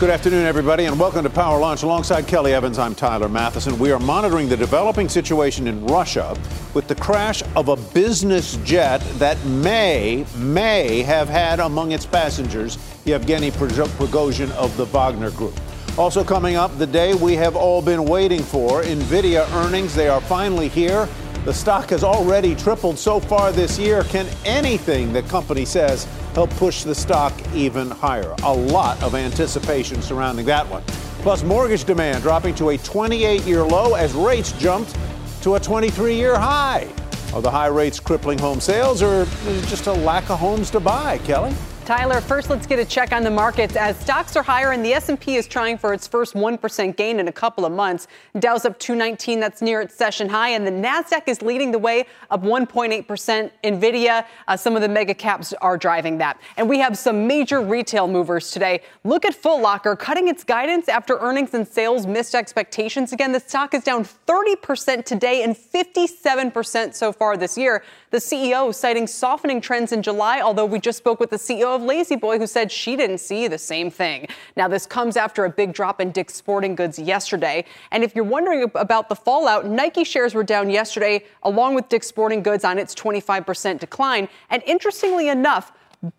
Good afternoon, everybody, and welcome to Power Lunch. Alongside Kelly Evans, I'm Tyler Mathisen. We are monitoring the developing situation in Russia with the crash of a business jet that may, may have had among its passengers Yevgeny Prigozhin of the Wagner Group. Also coming up, the day we have all been waiting for, NVIDIA earnings, they are finally here. The stock has already tripled so far this year. Can anything the company says help push the stock even higher. A lot of anticipation surrounding that one. Plus, mortgage demand dropping to a 28 year low as rates jumped to a 23 year high. Are the high rates crippling home sales or just a lack of homes to buy, Kelly? Tyler, first let's get a check on the markets as stocks are higher and the S&P is trying for its first 1% gain in a couple of months. Dow's up 219, that's near its session high, and the Nasdaq is leading the way up 1.8%. Nvidia, uh, some of the mega caps are driving that. And we have some major retail movers today. Look at Foot Locker cutting its guidance after earnings and sales missed expectations. Again, the stock is down 30% today and 57% so far this year. The CEO citing softening trends in July, although we just spoke with the CEO of La-Z-Boy who said she didn't see the same thing. Now, this comes after a big drop in Dick's Sporting Goods yesterday. And if you're wondering about the fallout, Nike shares were down yesterday, along with Dick's Sporting Goods on its 25% decline. And interestingly enough,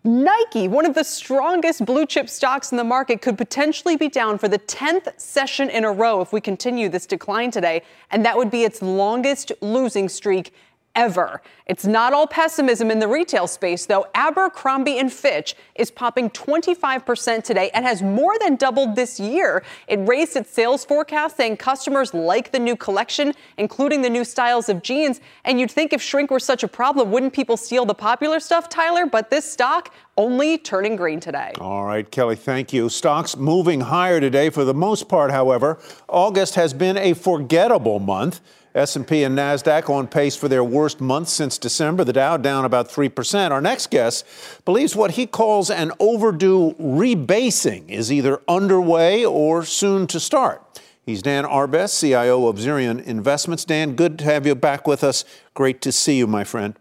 Nike, one of the strongest blue chip stocks in the market, could potentially be down for the 10th session in a row if we continue this decline today. And that would be its longest losing streak ever. It's not all pessimism in the retail space, though. Abercrombie and Fitch is popping 25% today and has more than doubled this year. It raised its sales forecast, saying customers like the new collection, including the new styles of jeans. And you'd think if shrink were such a problem, wouldn't people steal the popular stuff, Tyler? But this stock only turning green today. All right, Kelly, thank you. Stocks moving higher today for the most part, however. August has been a forgettable month. S&P and Nasdaq on pace for their worst month since December. The Dow down about 3%. Our next guest believes what he calls an overdue rebasing is either underway or soon to start. He's Dan Arbess, CIO of Xerion Investments. Dan, good to have you back with us. Great to see you, my friend.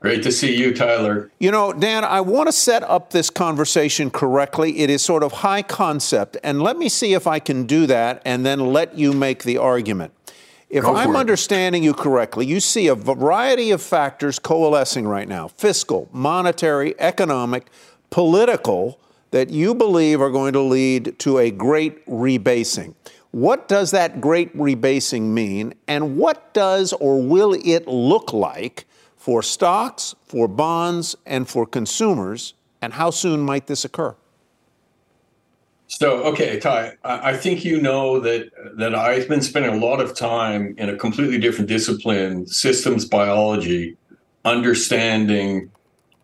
Great to see you, Tyler. You know, Dan, I want to set up this conversation correctly. It is sort of high concept, and let me see if I can do that and then let you make the argument. If I'm understanding you correctly, you see a variety of factors coalescing right now fiscal, monetary, economic, political that you believe are going to lead to a great rebasing. What does that great rebasing mean, and what does or will it look like for stocks, for bonds, and for consumers, and how soon might this occur? So, okay, Ty, I think you know that that I've been spending a lot of time in a completely different discipline, systems biology, understanding,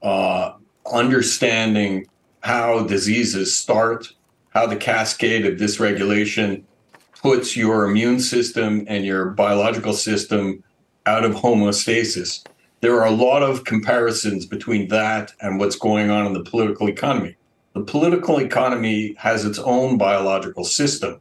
uh, understanding how diseases start, how the cascade of dysregulation puts your immune system and your biological system out of homeostasis. There are a lot of comparisons between that and what's going on in the political economy the political economy has its own biological system.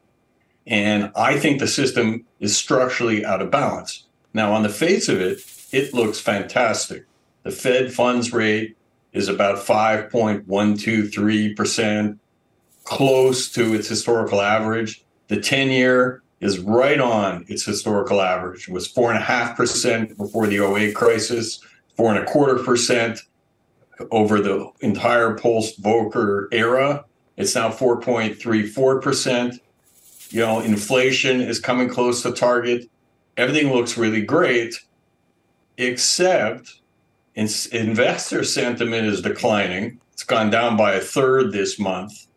And I think the system is structurally out of balance. Now, on the face of it, it looks fantastic. The Fed funds rate is about 5.123%, close to its historical average. The 10 year is right on its historical average. It was 4.5% before the 08 crisis, 4.25% over the entire post Volcker era. It's now 4.34%. You know, inflation is coming close to target. Everything looks really great, except in, investor sentiment is declining. It's gone down by a third this month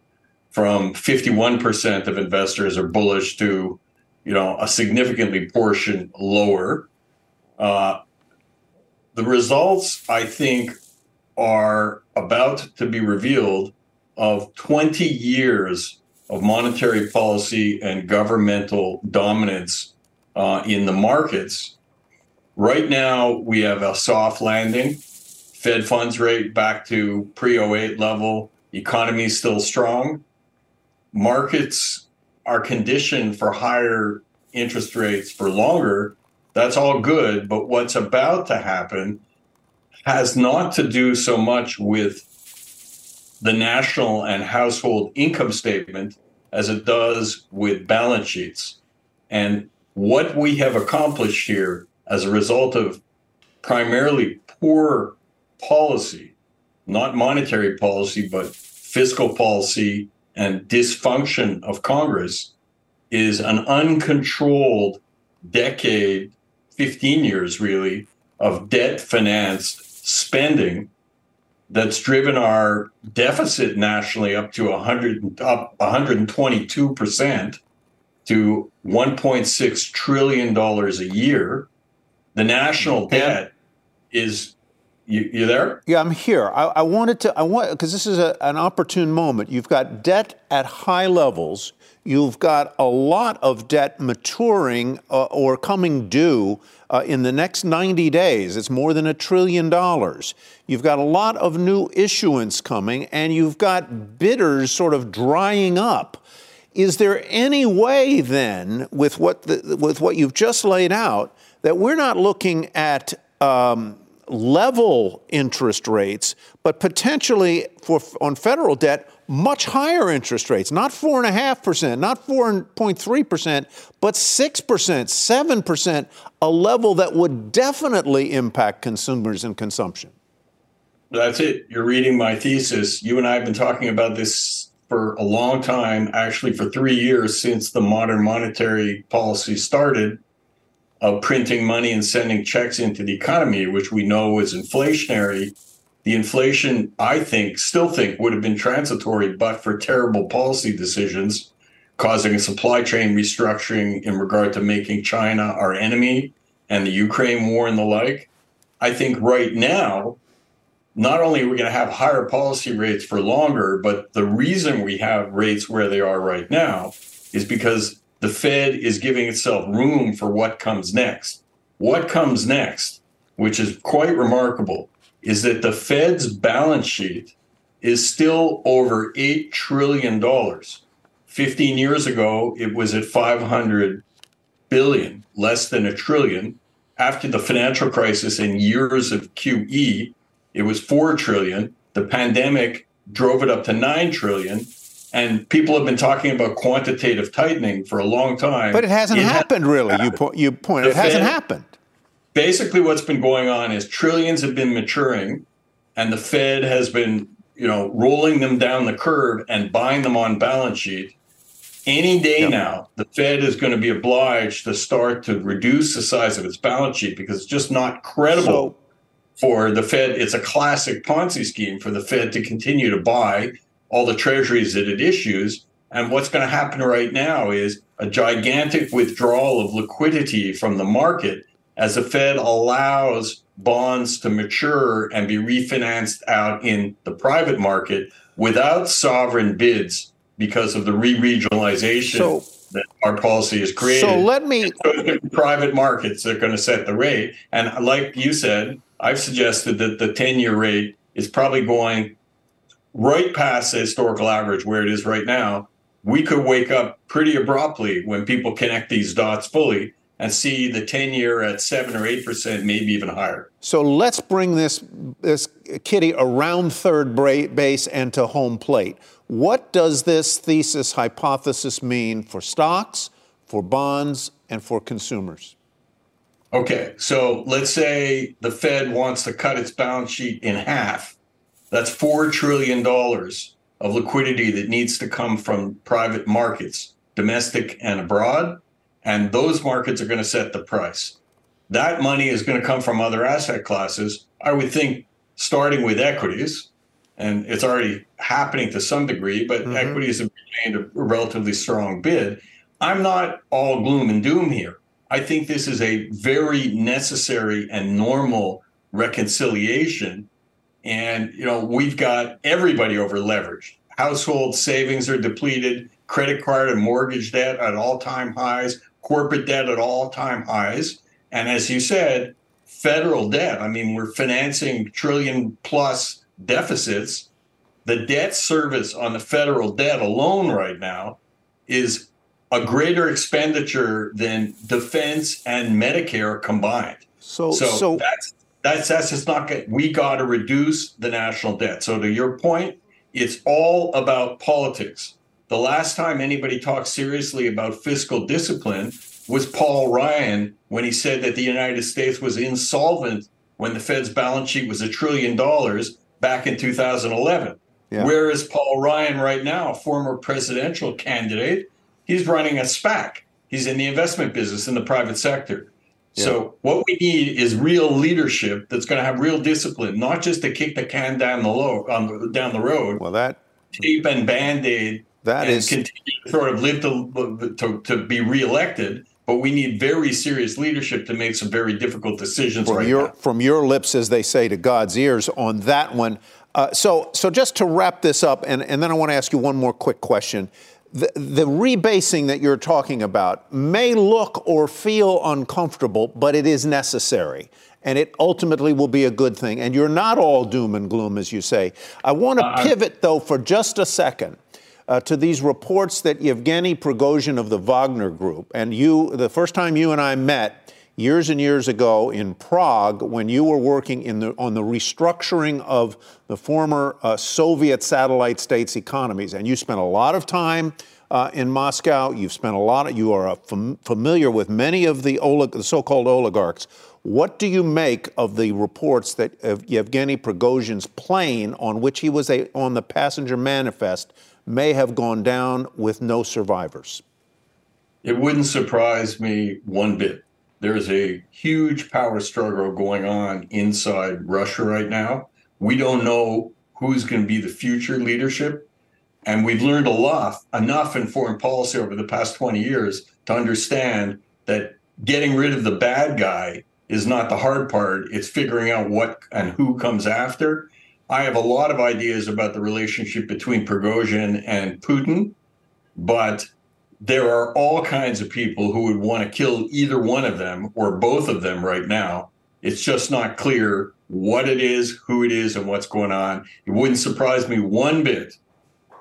from 51% of investors are bullish to, you know, a significantly portion lower. Uh, the results, I think, are about to be revealed of 20 years of monetary policy and governmental dominance uh, in the markets. Right now, we have a soft landing. Fed funds rate back to pre 08 level. Economy still strong. Markets are conditioned for higher interest rates for longer. That's all good. But what's about to happen has not to do so much with the national and household income statement as it does with balance sheets. And what we have accomplished here as a result of primarily poor policy, not monetary policy, but fiscal policy and dysfunction of Congress, is an uncontrolled decade, 15 years really, of debt financed spending that's driven our deficit nationally up to 100 up 122 percent to 1.6 trillion dollars a year. The national debt is you, you there? Yeah, I'm here. I, I wanted to I want because this is a, an opportune moment. You've got debt at high levels. You've got a lot of debt maturing uh, or coming due uh, in the next 90 days. It's more than a trillion dollars. You've got a lot of new issuance coming, and you've got bidders sort of drying up. Is there any way then, with what the, with what you've just laid out, that we're not looking at um, level interest rates, but potentially for on federal debt much higher interest rates, not 4.5%, not 4.3%, but 6%, 7%, a level that would definitely impact consumers and consumption. That's it. You're reading my thesis. You and I have been talking about this for a long time, actually, for three years since the modern monetary policy started of printing money and sending checks into the economy, which we know is inflationary the inflation, I think, still think would have been transitory, but for terrible policy decisions causing a supply chain restructuring in regard to making China our enemy and the Ukraine war and the like. I think right now, not only are we going to have higher policy rates for longer, but the reason we have rates where they are right now is because the Fed is giving itself room for what comes next. What comes next, which is quite remarkable, is that the Fed's balance sheet is still over $8 trillion. 15 years ago, it was at 500 billion, less than a trillion. After the financial crisis and years of QE, it was 4 trillion. The pandemic drove it up to 9 trillion. And people have been talking about quantitative tightening for a long time. But it hasn't it happened, really. Happened. You, po- you point, it hasn't happened basically what's been going on is trillions have been maturing and the Fed has been, you know, rolling them down the curve and buying them on balance sheet. Any day yep. now, the Fed is going to be obliged to start to reduce the size of its balance sheet because it's just not credible so, for the Fed. It's a classic Ponzi scheme for the Fed to continue to buy all the treasuries that it issues. And what's going to happen right now is a gigantic withdrawal of liquidity from the market as the Fed allows bonds to mature and be refinanced out in the private market without sovereign bids because of the re-regionalization so, that our policy has created. So let me so private markets are going to set the rate. And like you said, I've suggested that the 10-year rate is probably going right past the historical average where it is right now. We could wake up pretty abruptly when people connect these dots fully and see the 10 year at 7 or 8%, maybe even higher. So let's bring this, this kitty around third base and to home plate. What does this thesis hypothesis mean for stocks, for bonds, and for consumers? Okay, so let's say the Fed wants to cut its balance sheet in half. That's $4 trillion of liquidity that needs to come from private markets, domestic and abroad and those markets are going to set the price. That money is going to come from other asset classes. I would think starting with equities, and it's already happening to some degree, but mm-hmm. equities have remained a relatively strong bid. I'm not all gloom and doom here. I think this is a very necessary and normal reconciliation. And, you know, we've got everybody over leveraged household savings are depleted, credit card and mortgage debt at all time highs, corporate debt at all time highs. And as you said, federal debt. I mean, we're financing trillion plus deficits. The debt service on the federal debt alone right now is a greater expenditure than defense and Medicare combined. So, so, so that's that's that's just not good. We got to reduce the national debt. So to your point, it's all about politics. The last time anybody talked seriously about fiscal discipline was Paul Ryan when he said that the United States was insolvent when the Fed's balance sheet was a trillion dollars back in 2011. Yeah. Whereas Paul Ryan, right now, a former presidential candidate, he's running a SPAC. He's in the investment business in the private sector. Yeah. So what we need is real leadership that's going to have real discipline, not just to kick the can down the low um, down the road. Well, that tape and band aid. That is continue to sort of live to, to to be reelected. But we need very serious leadership to make some very difficult decisions from right your, now. From your lips, as they say, to God's ears on that one. Uh, so, so just to wrap this up, and, and then I want to ask you one more quick question the, the rebasing that you're talking about may look or feel uncomfortable, but it is necessary. And it ultimately will be a good thing. And you're not all doom and gloom, as you say. I want to uh, pivot, though, for just a second uh, to these reports that Yevgeny Prigozhin of the Wagner Group, and you, the first time you and I met, years and years ago in Prague when you were working the, on the restructuring of the former uh, Soviet satellite states' economies. And you spent a lot of time uh, in Moscow. You've spent a lot of, you are fam- familiar with many of the, olig- the so-called oligarchs. What do you make of the reports that Yevgeny Prigozhin's plane, on which he was a, on the passenger manifest, may have gone down with no survivors? It wouldn't surprise me one bit there's a huge power struggle going on inside Russia right now. We don't know who's going to be the future leadership. And we've learned a lot, enough in foreign policy over the past 20 years to understand that getting rid of the bad guy is not the hard part. It's figuring out what and who comes after. I have a lot of ideas about the relationship between Prigozhin and Putin, but there are all kinds of people who would want to kill either one of them or both of them right now. It's just not clear what it is, who it is, and what's going on. It wouldn't surprise me one bit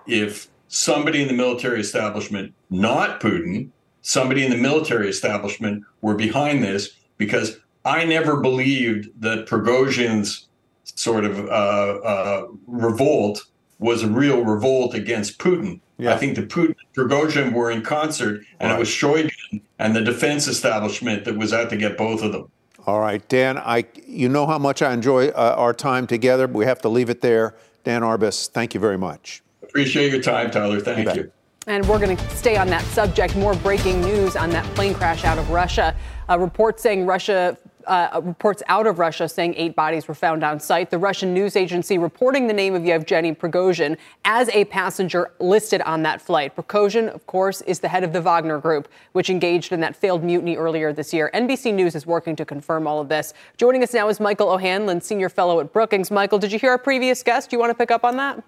if somebody in the military establishment, not Putin, somebody in the military establishment were behind this because I never believed that Prigozhin's sort of uh, uh, revolt was a real revolt against Putin. Yeah. I think the Putin Prigozhin were in concert, and right. it was Shoigu and the defense establishment that was out to get both of them. All right, Dan. I you know how much I enjoy uh, our time together. But we have to leave it there. Dan Arbess, thank you very much. Appreciate your time, Tyler. Thank you. you. And we're going to stay on that subject. More breaking news on that plane crash out of Russia. A report saying Russia uh, reports out of Russia saying eight bodies were found on site. The Russian news agency reporting the name of Yevgeny Prigozhin as a passenger listed on that flight. Prigozhin, of course, is the head of the Wagner Group, which engaged in that failed mutiny earlier this year. NBC News is working to confirm all of this. Joining us now is Michael O'Hanlon, senior fellow at Brookings. Michael, did you hear our previous guest? Do you want to pick up on that?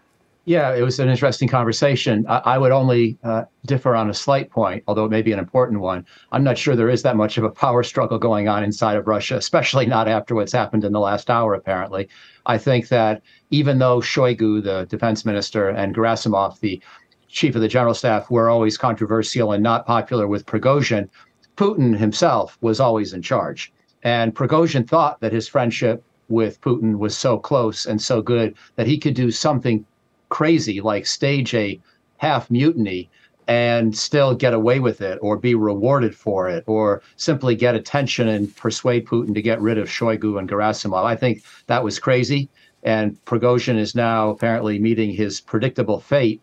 Yeah, it was an interesting conversation. I, I would only uh, differ on a slight point, although it may be an important one. I'm not sure there is that much of a power struggle going on inside of Russia, especially not after what's happened in the last hour, apparently. I think that even though Shoigu, the defense minister, and Gerasimov, the chief of the general staff, were always controversial and not popular with Prigozhin, Putin himself was always in charge. And Prigozhin thought that his friendship with Putin was so close and so good that he could do something crazy, like stage a half mutiny and still get away with it or be rewarded for it or simply get attention and persuade Putin to get rid of Shoigu and Gerasimov. I think that was crazy. And Prigozhin is now apparently meeting his predictable fate.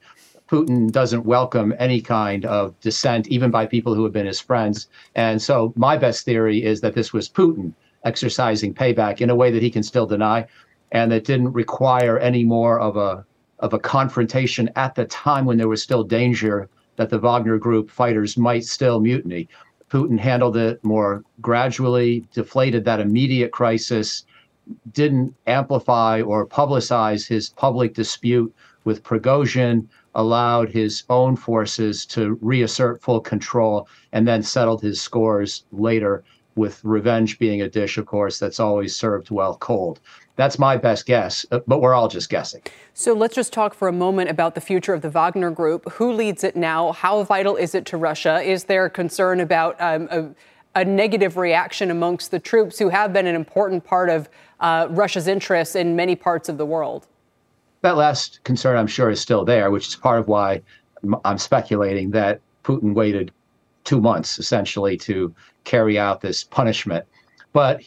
Putin doesn't welcome any kind of dissent, even by people who have been his friends. And so, my best theory is that this was Putin exercising payback in a way that he can still deny, and that didn't require any more of a of a confrontation at the time when there was still danger that the Wagner group fighters might still mutiny. Putin handled it more gradually, deflated that immediate crisis, didn't amplify or publicize his public dispute with Prigozhin, allowed his own forces to reassert full control, and then settled his scores later with revenge being a dish, of course, that's always served well cold. That's my best guess, but we're all just guessing. So let's just talk for a moment about the future of the Wagner Group. Who leads it now? How vital is it to Russia? Is there a concern about um, a, a, negative reaction amongst the troops who have been an important part of uh, Russia's interests in many parts of the world? That last concern, I'm sure, is still there, which is part of why I'm speculating that Putin waited two months essentially to carry out this punishment. But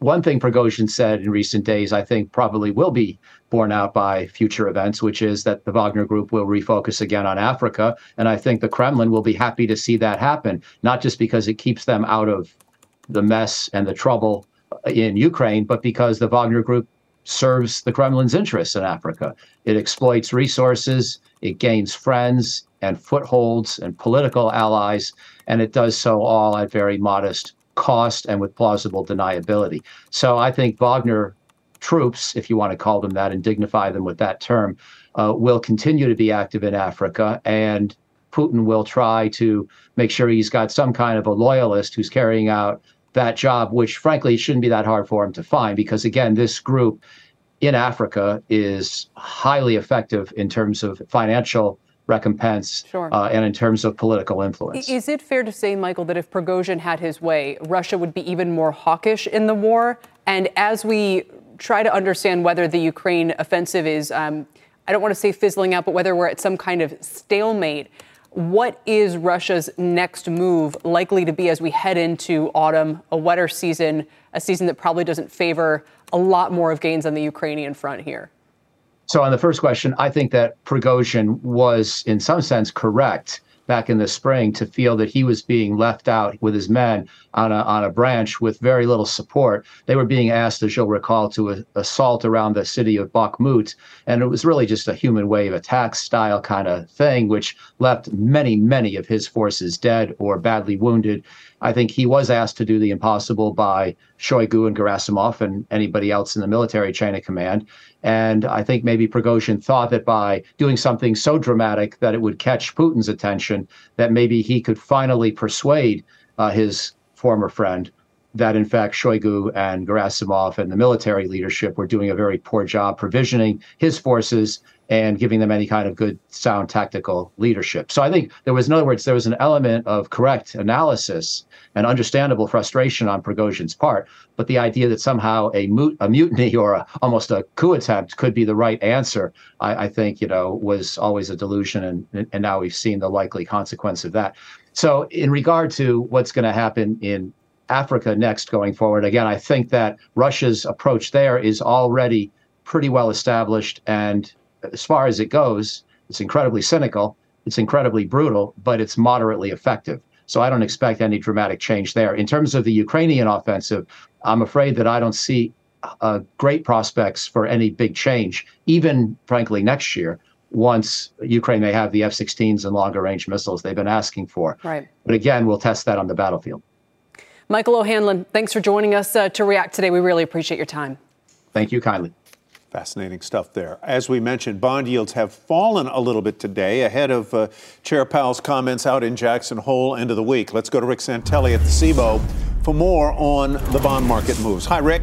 one thing Prigozhin said in recent days, I think probably will be borne out by future events, which is that the Wagner Group will refocus again on Africa. And I think the Kremlin will be happy to see that happen, not just because it keeps them out of the mess and the trouble in Ukraine, but because the Wagner Group serves the Kremlin's interests in Africa. It exploits resources, it gains friends and footholds and political allies, and it does so all at very modest cost and with plausible deniability. So I think Wagner troops, if you want to call them that and dignify them with that term, uh, will continue to be active in Africa. And Putin will try to make sure he's got some kind of a loyalist who's carrying out that job, which frankly shouldn't be that hard for him to find because, again, this group in Africa is highly effective in terms of financial recompense sure. uh, and in terms of political influence. Is it fair to say, Michael, that if Prigozhin had his way, Russia would be even more hawkish in the war? And as we try to understand whether the Ukraine offensive is, um, I don't want to say fizzling out, but whether we're at some kind of stalemate, what is Russia's next move likely to be as we head into autumn, a wetter season, a season that probably doesn't favor a lot more of gains on the Ukrainian front here? So, on the first question, I think that Prigozhin was, in some sense, correct back in the spring to feel that he was being left out with his men on a, on a branch with very little support. They were being asked, as you'll recall, to assault around the city of Bakhmut. And it was really just a human wave attack style kind of thing, which left many, many of his forces dead or badly wounded. I think he was asked to do the impossible by Shoigu and Gerasimov and anybody else in the military chain of command. And I think maybe Prigozhin thought that by doing something so dramatic that it would catch Putin's attention, that maybe he could finally persuade uh, his former friend that in fact Shoigu and Gerasimov and the military leadership were doing a very poor job provisioning his forces and giving them any kind of good, sound tactical leadership. So I think there was, in other words, there was an element of correct analysis and understandable frustration on Prigozhin's part. But the idea that somehow a, mut- a mutiny or a, almost a coup attempt could be the right answer, I, I think, you know, was always a delusion. And, and now we've seen the likely consequence of that. So in regard to what's going to happen in Africa next going forward, again, I think that Russia's approach there is already pretty well established and as far as it goes, it's incredibly cynical, it's incredibly brutal, but it's moderately effective. So I don't expect any dramatic change there. In terms of the Ukrainian offensive, I'm afraid that I don't see uh, great prospects for any big change, even frankly next year, once Ukraine may have the F 16s and longer range missiles they've been asking for. Right. But again, we'll test that on the battlefield. Michael O'Hanlon, thanks for joining us uh, to react today. We really appreciate your time. Thank you kindly. Fascinating stuff there. As we mentioned, bond yields have fallen a little bit today ahead of uh, Chair Powell's comments out in Jackson Hole end of the week. Let's go to Rick Santelli at the CBOE for more on the bond market moves. Hi, Rick.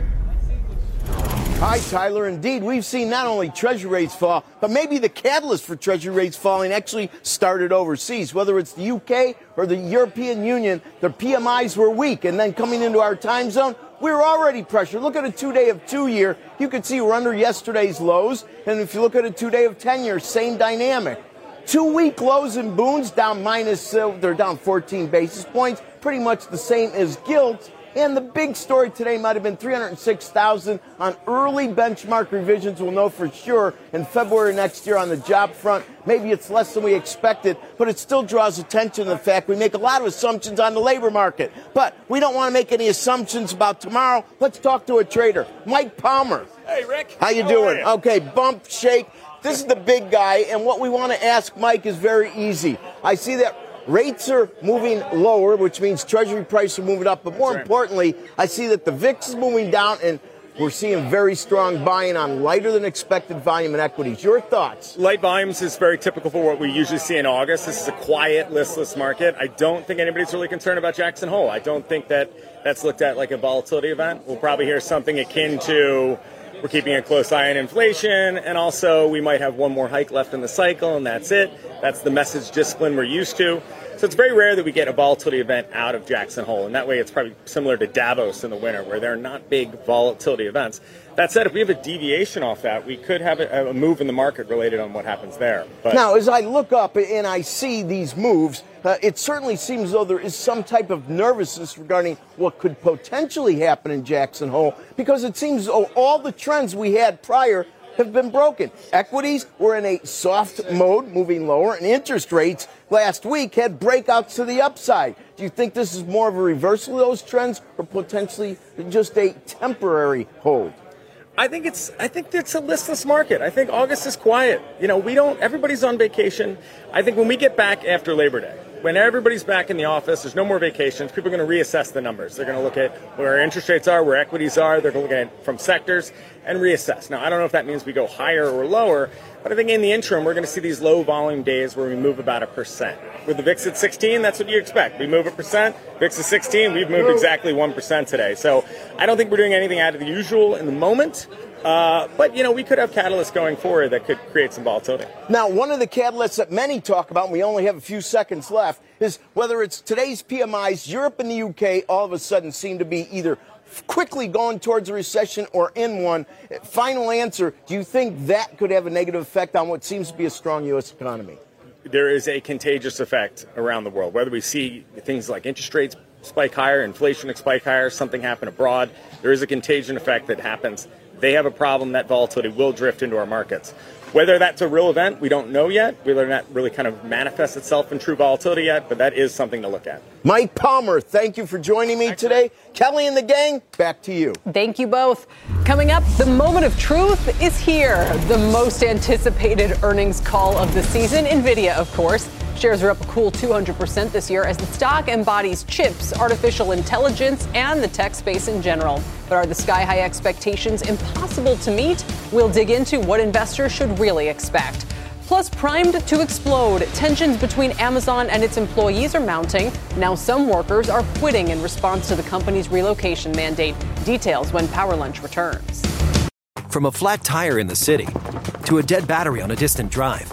Hi, Tyler. Indeed, we've seen not only treasury rates fall, but maybe the catalyst for treasury rates falling actually started overseas. Whether it's the UK or the European Union, their PMIs were weak. And then coming into our time zone, we were already pressured. Look at a two day of two year. You can see we're under yesterday's lows. And if you look at a two day of 10 year, same dynamic. Two week lows in Bunds down minus, uh, they're down 14 basis points, pretty much the same as gilt. And the big story today might have been 306,000 on early benchmark revisions. We'll know for sure in February next year on the job front. Maybe it's less than we expected, but it still draws attention to the fact we make a lot of assumptions on the labor market. But we don't want to make any assumptions about tomorrow. Let's talk to a trader, Mike Palmer. Hey, Rick. How you How doing? You? Okay, bump, shake. This is the big guy, and what we want to ask Mike is very easy. I see that Rates are moving lower, which means Treasury prices are moving up. But more importantly, I see that the VIX is moving down and we're seeing very strong buying on lighter than expected volume in equities. Your thoughts? Light volumes is very typical for what we usually see in August. This is a quiet, listless market. I don't think anybody's really concerned about Jackson Hole. I don't think that that's looked at like a volatility event. We'll probably hear something akin to we're keeping a close eye on inflation, and also we might have one more hike left in the cycle, and that's it. That's the message discipline we're used to. So it's very rare that we get a volatility event out of Jackson Hole, and that way it's probably similar to Davos in the winter, where there are not big volatility events. That said, if we have a deviation off that, we could have a, a move in the market related on what happens there. But now, as I look up and I see these moves, uh, it certainly seems though there is some type of nervousness regarding what could potentially happen in Jackson Hole, because it seems all the trends we had prior have been broken. Equities were in a soft mode, moving lower, and interest rates last week had breakouts to the upside. Do you think this is more of a reversal of those trends or potentially just a temporary hold? I think it's I think it's a listless market. I think August is quiet. You know, we don't everybody's on vacation. I think when we get back after Labor Day, when everybody's back in the office, there's no more vacations, people are going to reassess the numbers. They're going to look at where interest rates are, where equities are, they're going to look at it from sectors and reassess. Now, I don't know if that means we go higher or lower, but I think in the interim, we're going to see these low volume days where we move about a percent. With the VIX at 16, that's what you expect. We move a percent. VIX is 16, we've moved exactly 1% today. So I don't think we're doing anything out of the usual in the moment. Uh, but you know, we could have catalysts going forward that could create some volatility. Now, one of the catalysts that many talk about, and we only have a few seconds left, is whether it's today's PMIs, Europe and the UK all of a sudden seem to be either quickly going towards a recession or in one. Final answer do you think that could have a negative effect on what seems to be a strong U.S. economy? There is a contagious effect around the world. Whether we see things like interest rates spike higher, inflation spike higher, something happen abroad, there is a contagion effect that happens. They have a problem, that volatility will drift into our markets. Whether that's a real event, we don't know yet. Whether that really kind of manifests itself in true volatility yet, but that is something to look at. Mike Palmer, thank you for joining me today. Kelly and the gang, back to you. Thank you both. Coming up, the moment of truth is here. The most anticipated earnings call of the season, NVIDIA, of course. Shares are up a cool 200% this year as the stock embodies chips, artificial intelligence, and the tech space in general. But are the sky high expectations impossible to meet? We'll dig into what investors should really expect. Plus, primed to explode, tensions between Amazon and its employees are mounting. Now, some workers are quitting in response to the company's relocation mandate. Details when Power Lunch returns. From a flat tire in the city to a dead battery on a distant drive.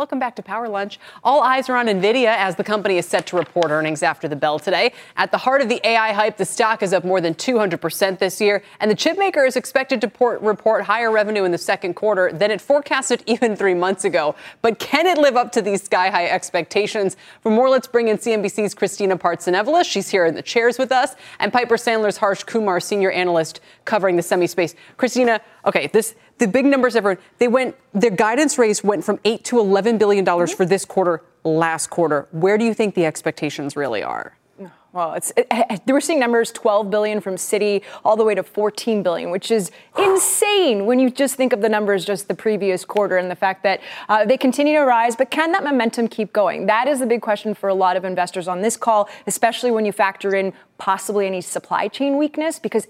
Welcome back to Power Lunch. All eyes are on NVIDIA as the company is set to report earnings after the bell today. At the heart of the AI hype, the stock is up more than 200% this year, and the chipmaker is expected to port, report higher revenue in the second quarter than it forecasted even three months ago. But can it live up to these sky high expectations? For more, let's bring in CNBC's Christina Partsinevelos. She's here in the chairs with us, and Piper Sandler's Harsh Kumar, senior analyst covering the semi space. Christina, okay, this the big numbers everyone they went their guidance raise went from 8 to 11 billion dollars mm-hmm. for this quarter last quarter where do you think the expectations really are well, it's it, it, we're seeing numbers 12 billion from Citi all the way to 14 billion, which is insane when you just think of the numbers just the previous quarter and the fact that uh, they continue to rise. But can that momentum keep going? That is the big question for a lot of investors on this call, especially when you factor in possibly any supply chain weakness, because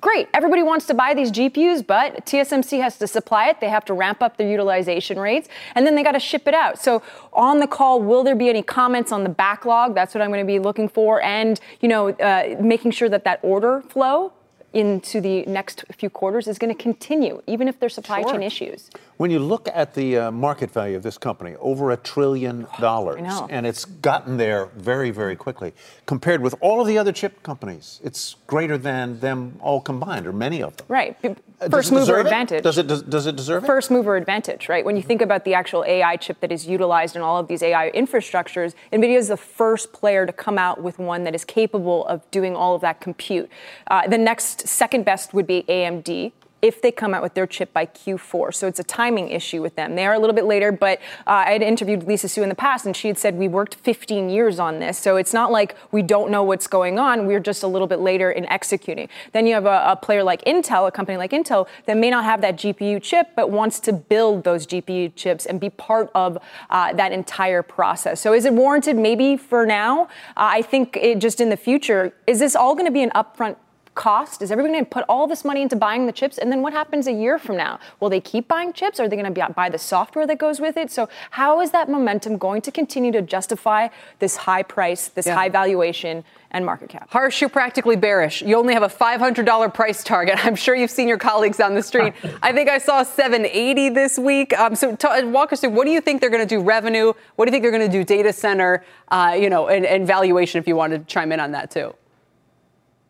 great. Everybody wants to buy these GPUs, but TSMC has to supply it. They have to ramp up their utilization rates, and then they got to ship it out. So on the call, will there be any comments on the backlog? That's what I'm going to be looking for, and you know, uh, making sure that that order flow into the next few quarters is going to continue, even if there's supply sure. chain issues. When you look at the uh, market value of this company, over a trillion dollars, and it's gotten there very, very quickly. Compared with all of the other chip companies, it's greater than them all combined, or many of them. Right. Uh, First mover advantage. It? Does it does, does, it deserve it? First mover advantage, right? When you think about the actual AI chip that is utilized in all of these AI infrastructures, NVIDIA is the first player to come out with one that is capable of doing all of that compute. Uh, the next second best would be AMD if they come out with their chip by Q4. So it's a timing issue with them. They are a little bit later, but uh, I had interviewed Lisa Su in the past, and she had said we worked 15 years on this. So it's not like we don't know what's going on. We're just a little bit later in executing. Then you have a, a player like Intel, a company like Intel, that may not have that GPU chip, but wants to build those GPU chips and be part of uh, that entire process. So is it warranted? Maybe for now. Uh, I think it just in the future, is this all going to be an upfront cost? Is everybody going to put all this money into buying the chips? And then what happens a year from now? Will they keep buying chips? Are they going to buy the software that goes with it? So, how is that momentum going to continue to justify this high price, this yeah. high valuation? And market cap. Harsh, you're practically bearish. You only have a $500 price target. I'm sure you've seen your colleagues on the street. I think I saw 780 this week. Um, so t- walk us through. What do you think they're going to do? Revenue? What do you think they're going to do? Data center? Uh, you know, and, and valuation. If you want to chime in on that too.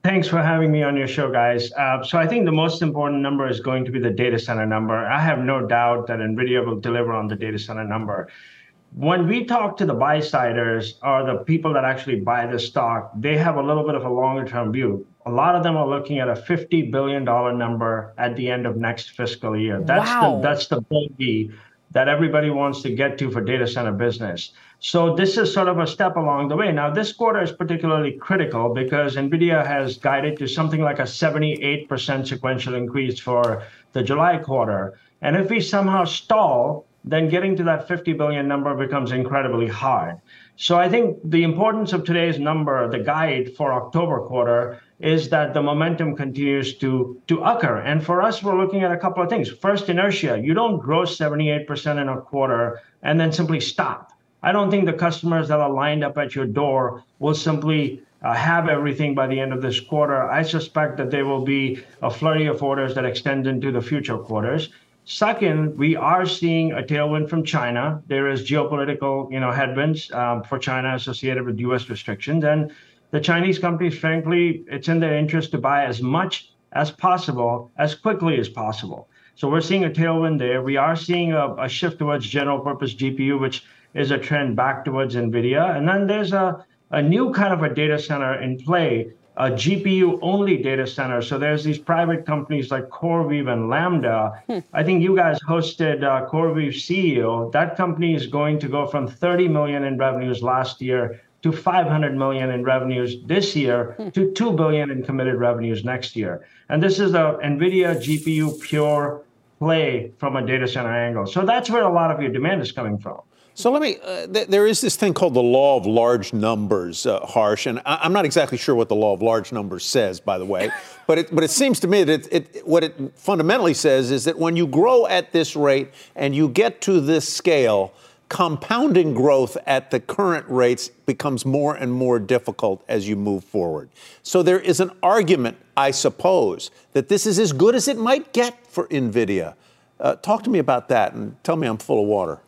Thanks for having me on your show, guys. Uh, so I think the most important number is going to be the data center number. I have no doubt that NVIDIA will deliver on the data center number. When we talk to the buy siders or the people that actually buy the stock, they have a little bit of a longer term view. A lot of them are looking at a $50 billion number at the end of next fiscal year. That's wow. the that's the bogey that everybody wants to get to for data center business. So this is sort of a step along the way. Now, this quarter is particularly critical because NVIDIA has guided to something like a 78% sequential increase for the July quarter. And if we somehow stall, then getting to that 50 billion number becomes incredibly hard. So I think the importance of today's number, the guide for October quarter, is that the momentum continues to, to occur. And for us, we're looking at a couple of things. First, inertia. You don't grow 78% in a quarter and then simply stop. I don't think the customers that are lined up at your door will simply uh, have everything by the end of this quarter. I suspect that there will be a flurry of orders that extend into the future quarters. Second, we are seeing a tailwind from China. There is geopolitical, you know, headwinds um, for China associated with U.S. restrictions, and the Chinese companies, frankly, it's in their interest to buy as much as possible as quickly as possible. So we're seeing a tailwind there. We are seeing a, a shift towards general purpose GPU, which is a trend back towards NVIDIA. And then there's a, a new kind of a data center in play, a GPU only data center. So there's these private companies like CoreWeave and Lambda. Hmm. I think you guys hosted uh, CoreWeave CEO. That company is going to go from 30 million in revenues last year to 500 million in revenues this year hmm. to 2 billion in committed revenues next year. And this is a NVIDIA GPU pure play from a data center angle. So that's where a lot of your demand is coming from. So let me, uh, th- there is this thing called the law of large numbers, uh, Harsh, and I- am not exactly sure what the law of large numbers says, by the way, but it, but it seems to me that it, it, what it fundamentally says is that when you grow at this rate and you get to this scale, compounding growth at the current rates becomes more and more difficult as you move forward. So there is an argument, I suppose, that this is as good as it might get for NVIDIA. Uh, talk to me about that and tell me I'm full of water.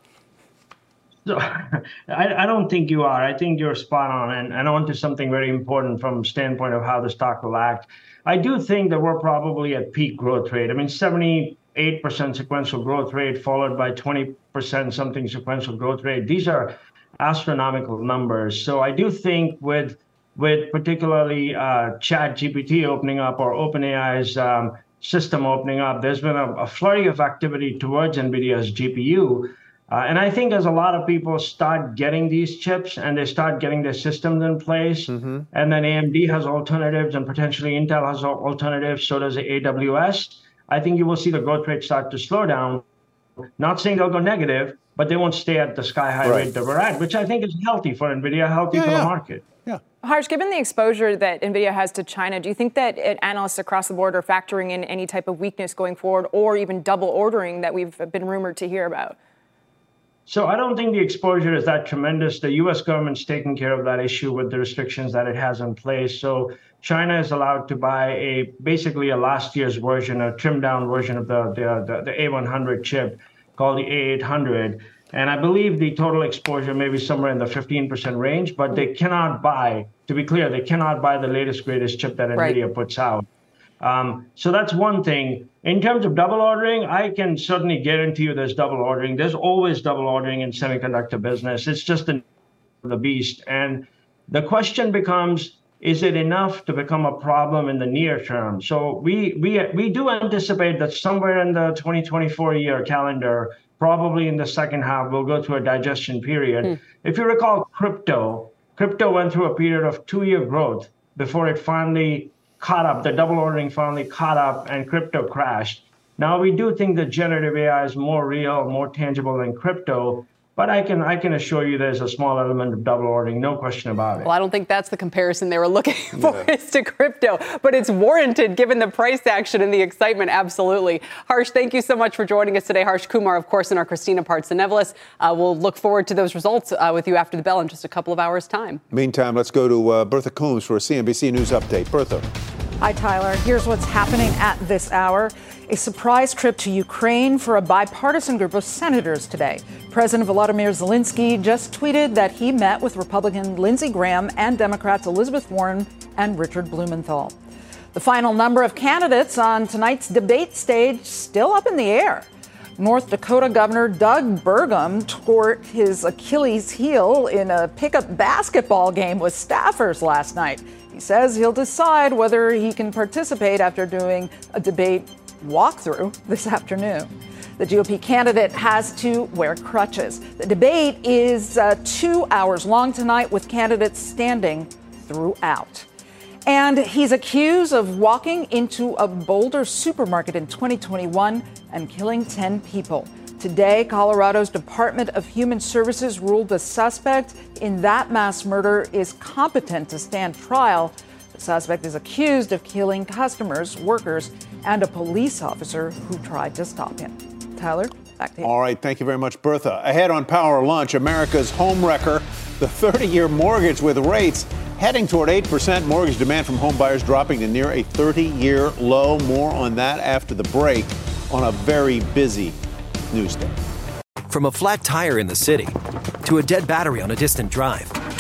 So I, I, don't think you are. I think you're spot on. And, and on to something very important from standpoint of how the stock will act. I do think that we're probably at peak growth rate. I mean, 78% sequential growth rate followed by 20% something sequential growth rate. These are astronomical numbers. So I do think with with particularly uh, Chat GPT opening up or OpenAI's um, system opening up, there's been a, a flurry of activity towards NVIDIA's GPU. Uh, and I think as a lot of people start getting these chips and they start getting their systems in place, mm-hmm. and then AMD has alternatives and potentially Intel has alternatives, so does the AWS. I think you will see the growth rate start to slow down. Not saying they'll go negative, but they won't stay at the sky high right. rate that we're at, which I think is healthy for NVIDIA, healthy yeah, for yeah. the market. Yeah. Harsh, given the exposure that NVIDIA has to China, do you think that analysts across the board are factoring in any type of weakness going forward or even double ordering that we've been rumored to hear about? So I don't think the exposure is that tremendous. The U.S. government's taking care of that issue with the restrictions that it has in place. So China is allowed to buy a basically a last year's version, a trimmed down version of the the, the, the A100 chip called the A800. And I believe the total exposure may be somewhere in the 15% range, but they cannot buy, to be clear, they cannot buy the latest, greatest chip that NVIDIA right. puts out. Um, so that's one thing. In terms of double ordering, I can certainly guarantee you there's double ordering. There's always double ordering in semiconductor business. It's just the, the beast. And the question becomes, is it enough to become a problem in the near term? So we we we do anticipate that somewhere in the 2024 year calendar, probably in the second half, we'll go through a digestion period. Mm. If you recall crypto, crypto went through a period of two-year growth before it finally caught up. The double ordering finally caught up and crypto crashed. Now we do think that generative AI is more real, more tangible than crypto. But I can I can assure you there's a small element of double ordering, no question about it. Well, I don't think that's the comparison they were looking for yeah. is to crypto, but it's warranted given the price action and the excitement. Absolutely. Harsh, thank you so much for joining us today. Harsh Kumar, of course, and our Christina Partsinevelos. Uh, we'll look forward to those results uh, with you after the bell in just a couple of hours' time. Meantime, let's go to uh, Bertha Coombs for a CNBC News update. Bertha. Hi, Tyler. Here's what's happening at this hour. A surprise trip to Ukraine for a bipartisan group of senators today. President Volodymyr Zelensky just tweeted that he met with Republican Lindsey Graham and Democrats Elizabeth Warren and Richard Blumenthal. The final number of candidates on tonight's debate stage still up in the air. North Dakota Governor Doug Burgum tore his Achilles heel in a pickup basketball game with staffers last night. He says he'll decide whether he can participate after doing a debate walkthrough this afternoon. The GOP candidate has to wear crutches. The debate is uh, two hours long tonight with candidates standing throughout. And he's accused of walking into a Boulder supermarket in 2021 and killing 10 people. Today, Colorado's Department of Human Services ruled the suspect in that mass murder is competent to stand trial. The suspect is accused of killing customers, workers, and a police officer who tried to stop him. Tyler, back to you. All right, thank you very much, Bertha. Ahead on Power Lunch, America's home wrecker, the 30 year mortgage with rates heading toward 8%. Mortgage demand from home buyers dropping to near a 30 year low. More on that after the break on a very busy news day. From a flat tire in the city to a dead battery on a distant drive,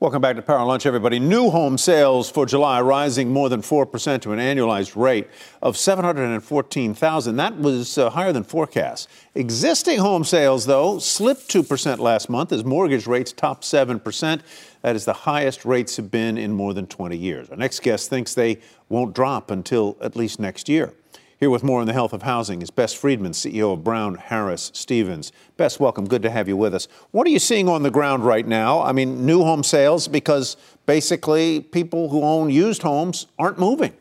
Welcome back to Power Lunch, everybody. New home sales for July rising more than 4% to an annualized rate of 714,000. That was uh, higher than forecast. Existing home sales, though, slipped 2% last month as mortgage rates topped 7%. That is the highest rates have been in more than 20 years. Our next guest thinks they won't drop until at least next year. Here with more on the health of housing is Bess Freedman, CEO of Brown Harris Stevens. Bess, welcome. Good to have you with us. What are you seeing on the ground right now? I mean, new home sales, because basically people who own used homes aren't moving.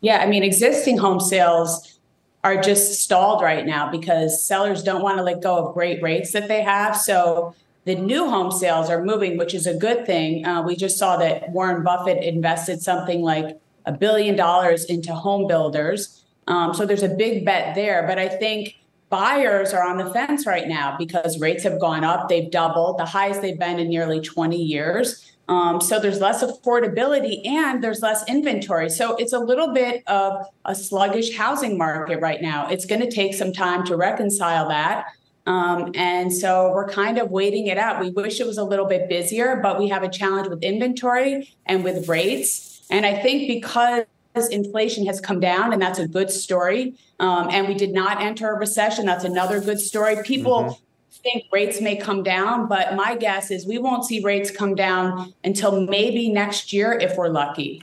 Yeah, I mean, existing home sales are just stalled right now because sellers don't want to let go of great rates that they have. So the new home sales are moving, which is a good thing. Uh, we just saw that Warren Buffett invested something like a billion dollars into home builders. Um, so there's a big bet there. But I think buyers are on the fence right now because rates have gone up. They've doubled, the highest they've been in nearly 20 years. Um, so there's less affordability and there's less inventory. So it's a little bit of a sluggish housing market right now. It's going to take some time to reconcile that. Um, and so we're kind of waiting it out. We wish it was a little bit busier, but we have a challenge with inventory and with rates. And I think because inflation has come down, and that's a good story, um, and we did not enter a recession, that's another good story. People mm-hmm. think rates may come down, but my guess is we won't see rates come down until maybe next year if we're lucky.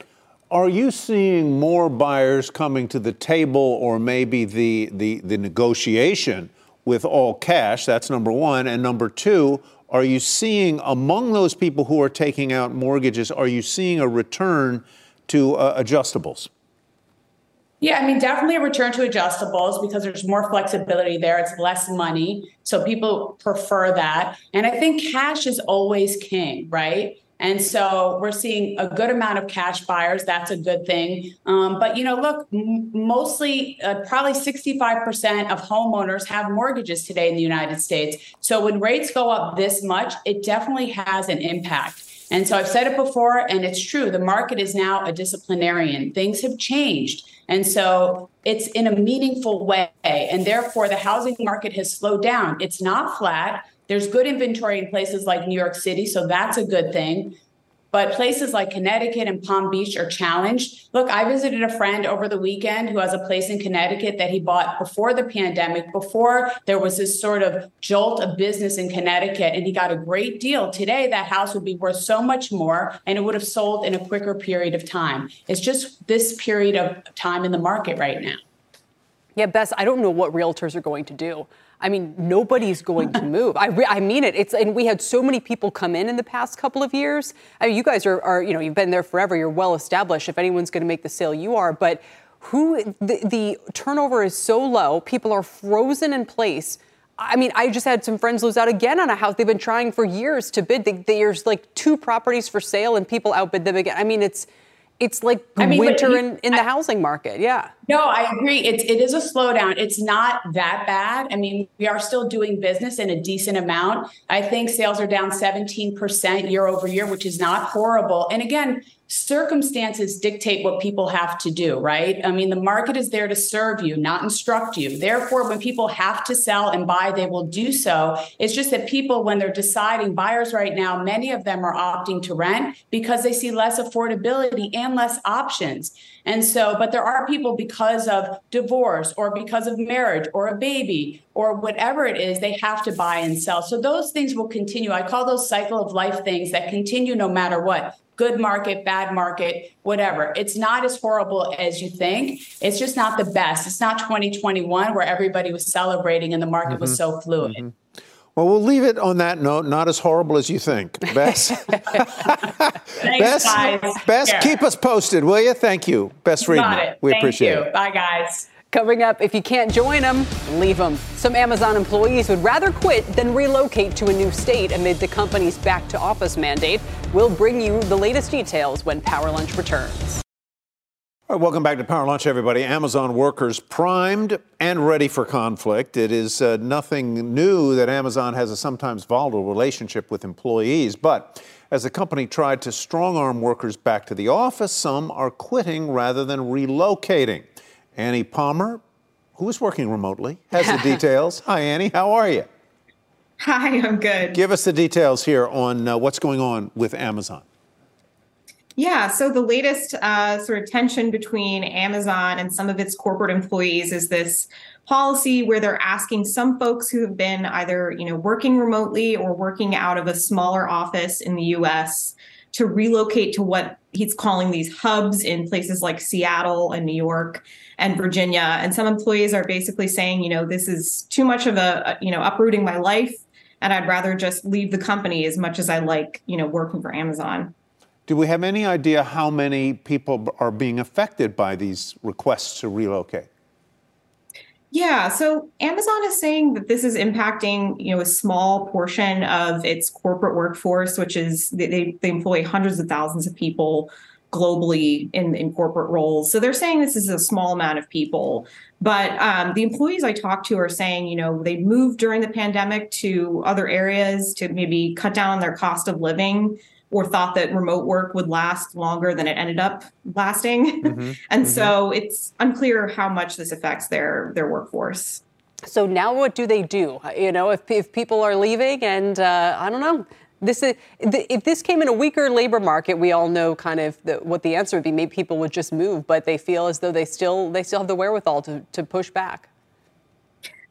Are you seeing more buyers coming to the table or maybe the, the, the negotiation with all cash? That's number one. And number two, are you seeing among those people who are taking out mortgages, are you seeing a return to uh, adjustables? Yeah, I mean, definitely a return to adjustables because there's more flexibility there. It's less money. So people prefer that. And I think cash is always king, right? And so we're seeing a good amount of cash buyers. That's a good thing. Um, but, you know, look, m- mostly, uh, probably 65% of homeowners have mortgages today in the United States. So when rates go up this much, it definitely has an impact. And so I've said it before, and it's true. The market is now a disciplinarian. Things have changed. And so it's in a meaningful way. And therefore, the housing market has slowed down. It's not flat. There's good inventory in places like New York City, so that's a good thing. But places like Connecticut and Palm Beach are challenged. Look, I visited a friend over the weekend who has a place in Connecticut that he bought before the pandemic, before there was this sort of jolt of business in Connecticut, and he got a great deal. Today, that house would be worth so much more, and it would have sold in a quicker period of time. It's just this period of time in the market right now. Yeah, Bess, I don't know what realtors are going to do. I mean, nobody's going to move. I, re- I mean it. It's and we had so many people come in in the past couple of years. I mean, you guys are, are you know, you've been there forever. You're well established. If anyone's going to make the sale, you are. But who the, the turnover is so low. People are frozen in place. I mean, I just had some friends lose out again on a house they've been trying for years to bid. They, there's like two properties for sale, and people outbid them again. I mean, it's it's like I mean, winter in, in the housing market. Yeah. No, I agree. It's it is a slowdown. It's not that bad. I mean, we are still doing business in a decent amount. I think sales are down 17% year over year, which is not horrible. And again, circumstances dictate what people have to do, right? I mean, the market is there to serve you, not instruct you. Therefore, when people have to sell and buy, they will do so. It's just that people, when they're deciding, buyers right now, many of them are opting to rent because they see less affordability and less options. And so, but there are people because of divorce or because of marriage or a baby or whatever it is, they have to buy and sell. So those things will continue. I call those cycle of life things that continue no matter what good market, bad market, whatever. It's not as horrible as you think. It's just not the best. It's not 2021 where everybody was celebrating and the market mm-hmm. was so fluid. Mm-hmm. Well, we'll leave it on that note. Not as horrible as you think, Bess. Thanks, Bess. Bess, keep us posted, will you? Thank you, Bess Freedman. We Thank appreciate you. it. Bye, guys. Coming up, if you can't join them, leave them. Some Amazon employees would rather quit than relocate to a new state amid the company's back to office mandate. We'll bring you the latest details when Power Lunch returns. All right, welcome back to Power Lunch, everybody. Amazon workers primed and ready for conflict. It is uh, nothing new that Amazon has a sometimes volatile relationship with employees, but as the company tried to strong arm workers back to the office, some are quitting rather than relocating. Annie Palmer, who is working remotely, has the details. Hi, Annie. How are you? Hi, I'm good. Give us the details here on uh, what's going on with Amazon. Yeah, so the latest uh, sort of tension between Amazon and some of its corporate employees is this policy where they're asking some folks who have been either you know working remotely or working out of a smaller office in the U.S. to relocate to what he's calling these hubs in places like Seattle and New York and Virginia. And some employees are basically saying, you know, this is too much of a, you know, uprooting my life. And I'd rather just leave the company as much as I like, you know, working for Amazon. Do we have any idea how many people are being affected by these requests to relocate? Yeah, so Amazon is saying that this is impacting, you know, a small portion of its corporate workforce, which is they, they employ hundreds of thousands of people globally in, in corporate roles. So they're saying this is a small amount of people. But um, the employees I talked to are saying, you know, they moved during the pandemic to other areas to maybe cut down on their cost of living or thought that remote work would last longer than it ended up lasting. Mm-hmm. and mm-hmm. so it's unclear how much this affects their their workforce. So now what do they do? You know, if, if people are leaving and uh, I don't know, this is if this came in a weaker labor market, we all know kind of the, what the answer would be. Maybe people would just move, but they feel as though they still they still have the wherewithal to to push back.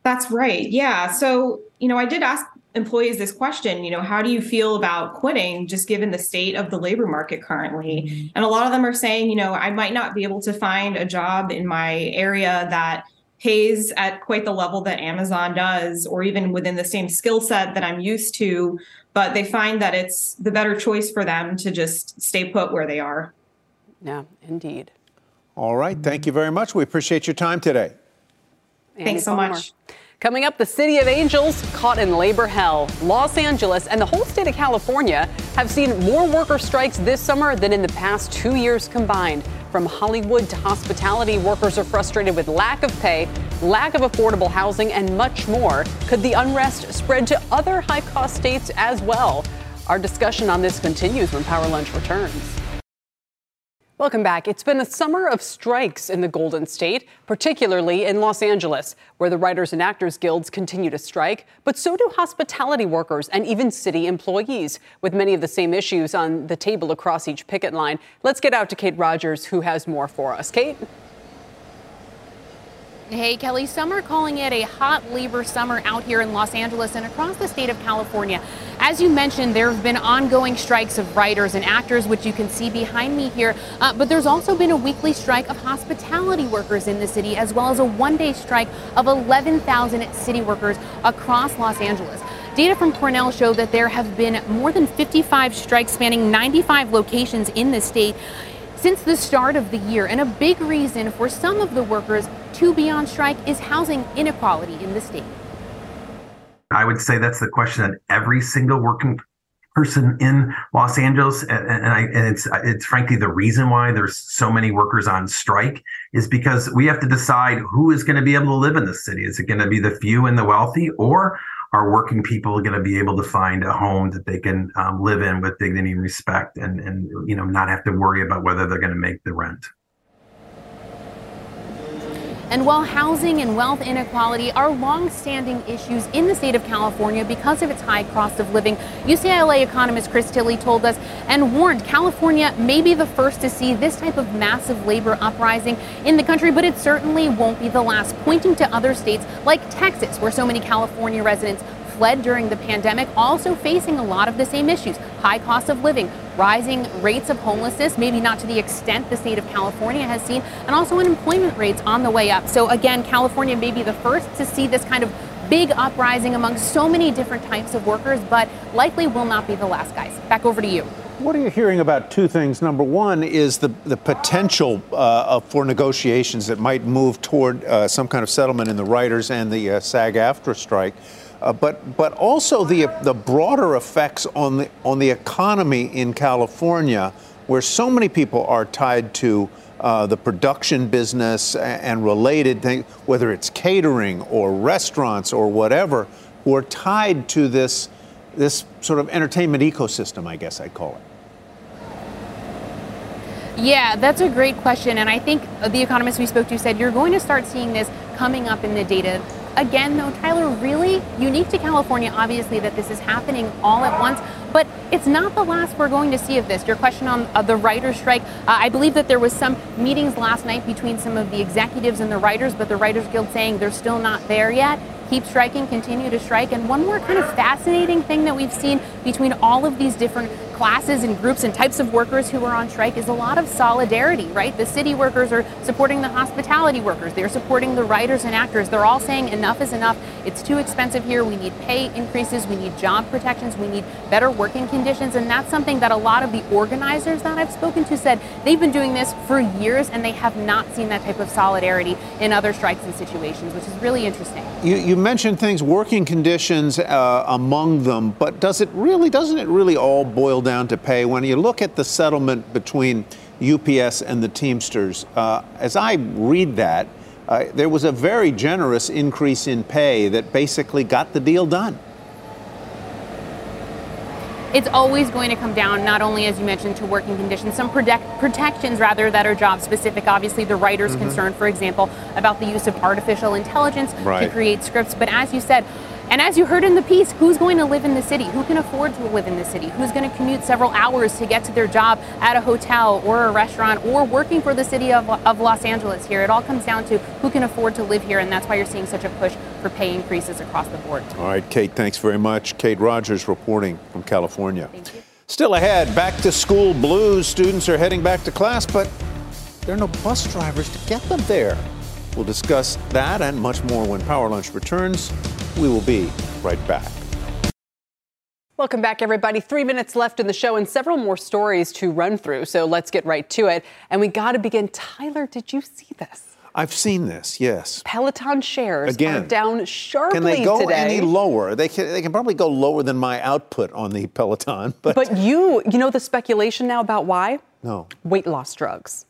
That's right. Yeah. So you know, I did ask employees this question, you know, how do you feel about quitting just given the state of the labor market currently? Mm-hmm. And a lot of them are saying, you know, I might not be able to find a job in my area that pays at quite the level that Amazon does, or even within the same skill set that I'm used to. But they find that it's the better choice for them to just stay put where they are. Yeah, indeed. All right. Thank you very much. We appreciate your time today. Thanks so much. Coming up, the City of Angels caught in labor hell. Los Angeles and the whole state of California have seen more worker strikes this summer than in the past two years combined. From Hollywood to hospitality, workers are frustrated with lack of pay, lack of affordable housing, and much more. Could the unrest spread to other high cost states as well? Our discussion on this continues when Power Lunch returns. Welcome back. It's been a summer of strikes in the Golden State, particularly in Los Angeles, where the Writers and Actors Guilds continue to strike, but so do hospitality workers and even city employees, with many of the same issues on the table across each picket line. Let's get out to Kate Rogers, who has more for us. Kate? Hey, Kelly, are calling it a hot labor summer out here in Los Angeles and across the state of California. As you mentioned, there have been ongoing strikes of writers and actors, which you can see behind me here. Uh, but there's also been a weekly strike of hospitality workers in the city, as well as a one day strike of 11,000 city workers across Los Angeles. Data from Cornell show that there have been more than 55 strikes spanning 95 locations in the state since the start of the year. And a big reason for some of the workers to be on strike is housing inequality in the state. I would say that's the question that every single working person in Los Angeles, and, I, and it's it's frankly the reason why there's so many workers on strike is because we have to decide who is going to be able to live in the city. Is it going to be the few and the wealthy, or are working people going to be able to find a home that they can um, live in with dignity and respect and and you know not have to worry about whether they're going to make the rent and while housing and wealth inequality are long-standing issues in the state of California because of its high cost of living, UCLA economist Chris Tilly told us and warned California may be the first to see this type of massive labor uprising in the country, but it certainly won't be the last, pointing to other states like Texas, where so many California residents fled during the pandemic, also facing a lot of the same issues high cost of living, rising rates of homelessness, maybe not to the extent the state of California has seen, and also unemployment rates on the way up. So, again, California may be the first to see this kind of big uprising among so many different types of workers, but likely will not be the last, guys. Back over to you. What are you hearing about two things? Number one is the, the potential uh, for negotiations that might move toward uh, some kind of settlement in the writers and the uh, SAG-AFTRA strike. Uh, but but also the the broader effects on the on the economy in California, where so many people are tied to uh, the production business and related things, whether it's catering or restaurants or whatever, who are tied to this this sort of entertainment ecosystem, I guess I'd call it. Yeah, that's a great question. And I think the economist we spoke to said you're going to start seeing this coming up in the data Again, though, Tyler, really unique to California, obviously, that this is happening all at once. But it's not the last we're going to see of this. Your question on uh, the writer's strike, uh, I believe that there was some meetings last night between some of the executives and the writers, but the Writers Guild saying they're still not there yet keep striking, continue to strike. And one more kind of fascinating thing that we've seen between all of these different classes and groups and types of workers who are on strike is a lot of solidarity, right? The city workers are supporting the hospitality workers, they're supporting the writers and actors. They're all saying enough is enough. It's too expensive here. We need pay increases, we need job protections, we need better working conditions. And that's something that a lot of the organizers that I've spoken to said they've been doing this for years and they have not seen that type of solidarity in other strikes and situations, which is really interesting. You, you mentioned things, working conditions uh, among them, but does it really, doesn't it really all boil down to pay. When you look at the settlement between UPS and the Teamsters, uh, as I read that, uh, there was a very generous increase in pay that basically got the deal done. It's always going to come down, not only as you mentioned, to working conditions, some protect- protections rather that are job specific. Obviously, the writer's mm-hmm. concern, for example, about the use of artificial intelligence right. to create scripts. But as you said, And as you heard in the piece, who's going to live in the city? Who can afford to live in the city? Who's going to commute several hours to get to their job at a hotel or a restaurant or working for the city of, of Los Angeles here? It all comes down to who can afford to live here, and that's why you're seeing such a push for pay increases across the board. All right, Kate, thanks very much. Kate Rogers reporting from California. Still ahead, back to school blues. Students are heading back to class, but there are no bus drivers to get them there. We'll discuss that and much more when Power Lunch returns. We will be right back. Welcome back, everybody. Three minutes left in the show and several more stories to run through. So let's get right to it. And we got to begin. Tyler, did you see this? I've seen this, yes. Peloton shares Again, are down sharply today. Can they go today. any lower? They can, they can probably go lower than my output on the Peloton, but, But you, you know the speculation now about why? no. Weight loss drugs.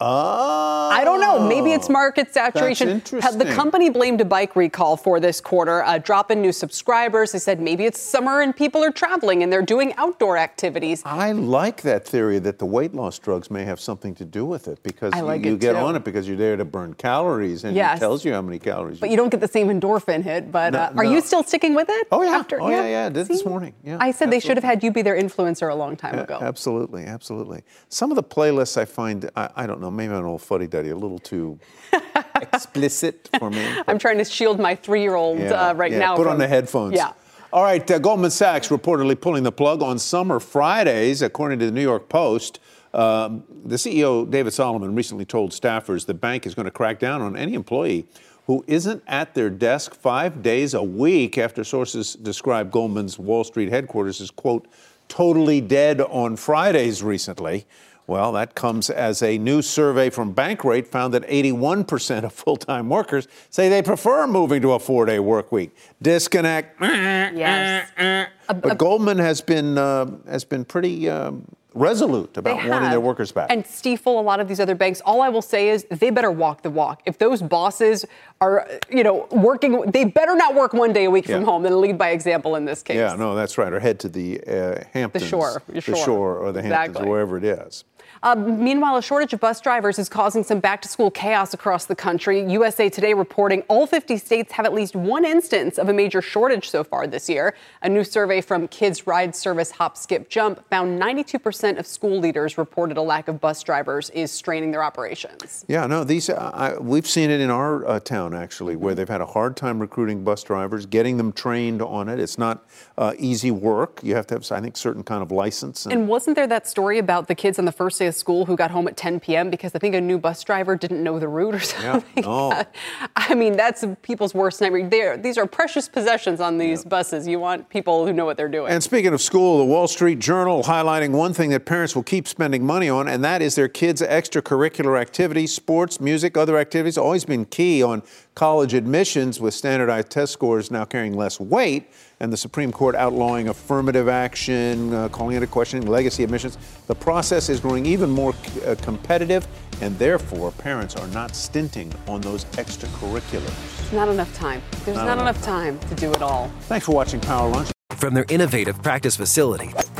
Oh. I don't know. Maybe it's market saturation. The company blamed a bike recall for this quarter, a drop in new subscribers. They said maybe it's summer and people are traveling and they're doing outdoor activities. I like that theory that the weight loss drugs may have something to do with it because like you, you it get too. on it because you're there to burn calories and Yes. it tells you how many calories. But you don't get the same endorphin hit. But No, uh, are no. you still sticking with it? Oh yeah. After, oh yeah, yeah. I did this morning. Yeah. I said they should have had you be their influencer a long time ago. Absolutely, absolutely. Some of the playlists I find, I, I don't know, maybe I'm an old fuddy duddy, a little too explicit for me. I'm trying to shield my three-year-old uh, right yeah, now. Put on the headphones. Yeah. All right, uh, Goldman Sachs reportedly pulling the plug on summer Fridays, according to the New York Post. Um, the CEO, David Solomon, recently told staffers the bank is going to crack down on any employee who isn't at their desk five days a week after sources describe Goldman's Wall Street headquarters as, quote, totally dead on Fridays recently. Well, that comes as a new survey from Bankrate found that 81% of full time workers say they prefer moving to a four day work week. Disconnect. Yes. But Goldman has been, uh, has been pretty um, resolute about They wanting have. their workers back. And Stifel, a lot of these other banks, all I will say is they better walk the walk. If those bosses are, you know, working, they better not work one day a week from home and lead by example in this case. yeah, no, that's right. Or head to the uh, Hamptons. shore, The shore. shore or the Hamptons Exactly. or wherever it is. Uh, meanwhile, a shortage of bus drivers is causing some back to school chaos across the country. USA Today reporting all 50 states have at least one instance of a major shortage so far this year. A new survey from Kids Ride Service Hop Skip Jump found 92% of school leaders reported a lack of bus drivers is straining their operations. Yeah, no, these uh, I, we've seen it in our uh, town actually, where they've had a hard time recruiting bus drivers, getting them trained on it. It's not uh, easy work. You have to have, I think, certain kind of license. And wasn't there that story about the kids on the first day school who got home at 10 p.m. because I think a new bus driver didn't know the route or yeah, something? no. I mean, that's people's worst nightmare. They're, these are precious possessions on these buses. You want people who know what they're doing. And speaking of school, the Wall Street Journal highlighting one thing that parents will keep spending money on, and that is their kids' extracurricular activities, sports, music, other activities. Always been key on college admissions, with standardized test scores now carrying less weight, and the Supreme Court outlawing affirmative action, uh, calling into question legacy admissions. The process is growing even more uh, competitive, and therefore parents are not stinting on those extracurriculars. There's not enough time. There's Not not, enough enough time to do it all. Thanks for watching Power Lunch. From their innovative practice facility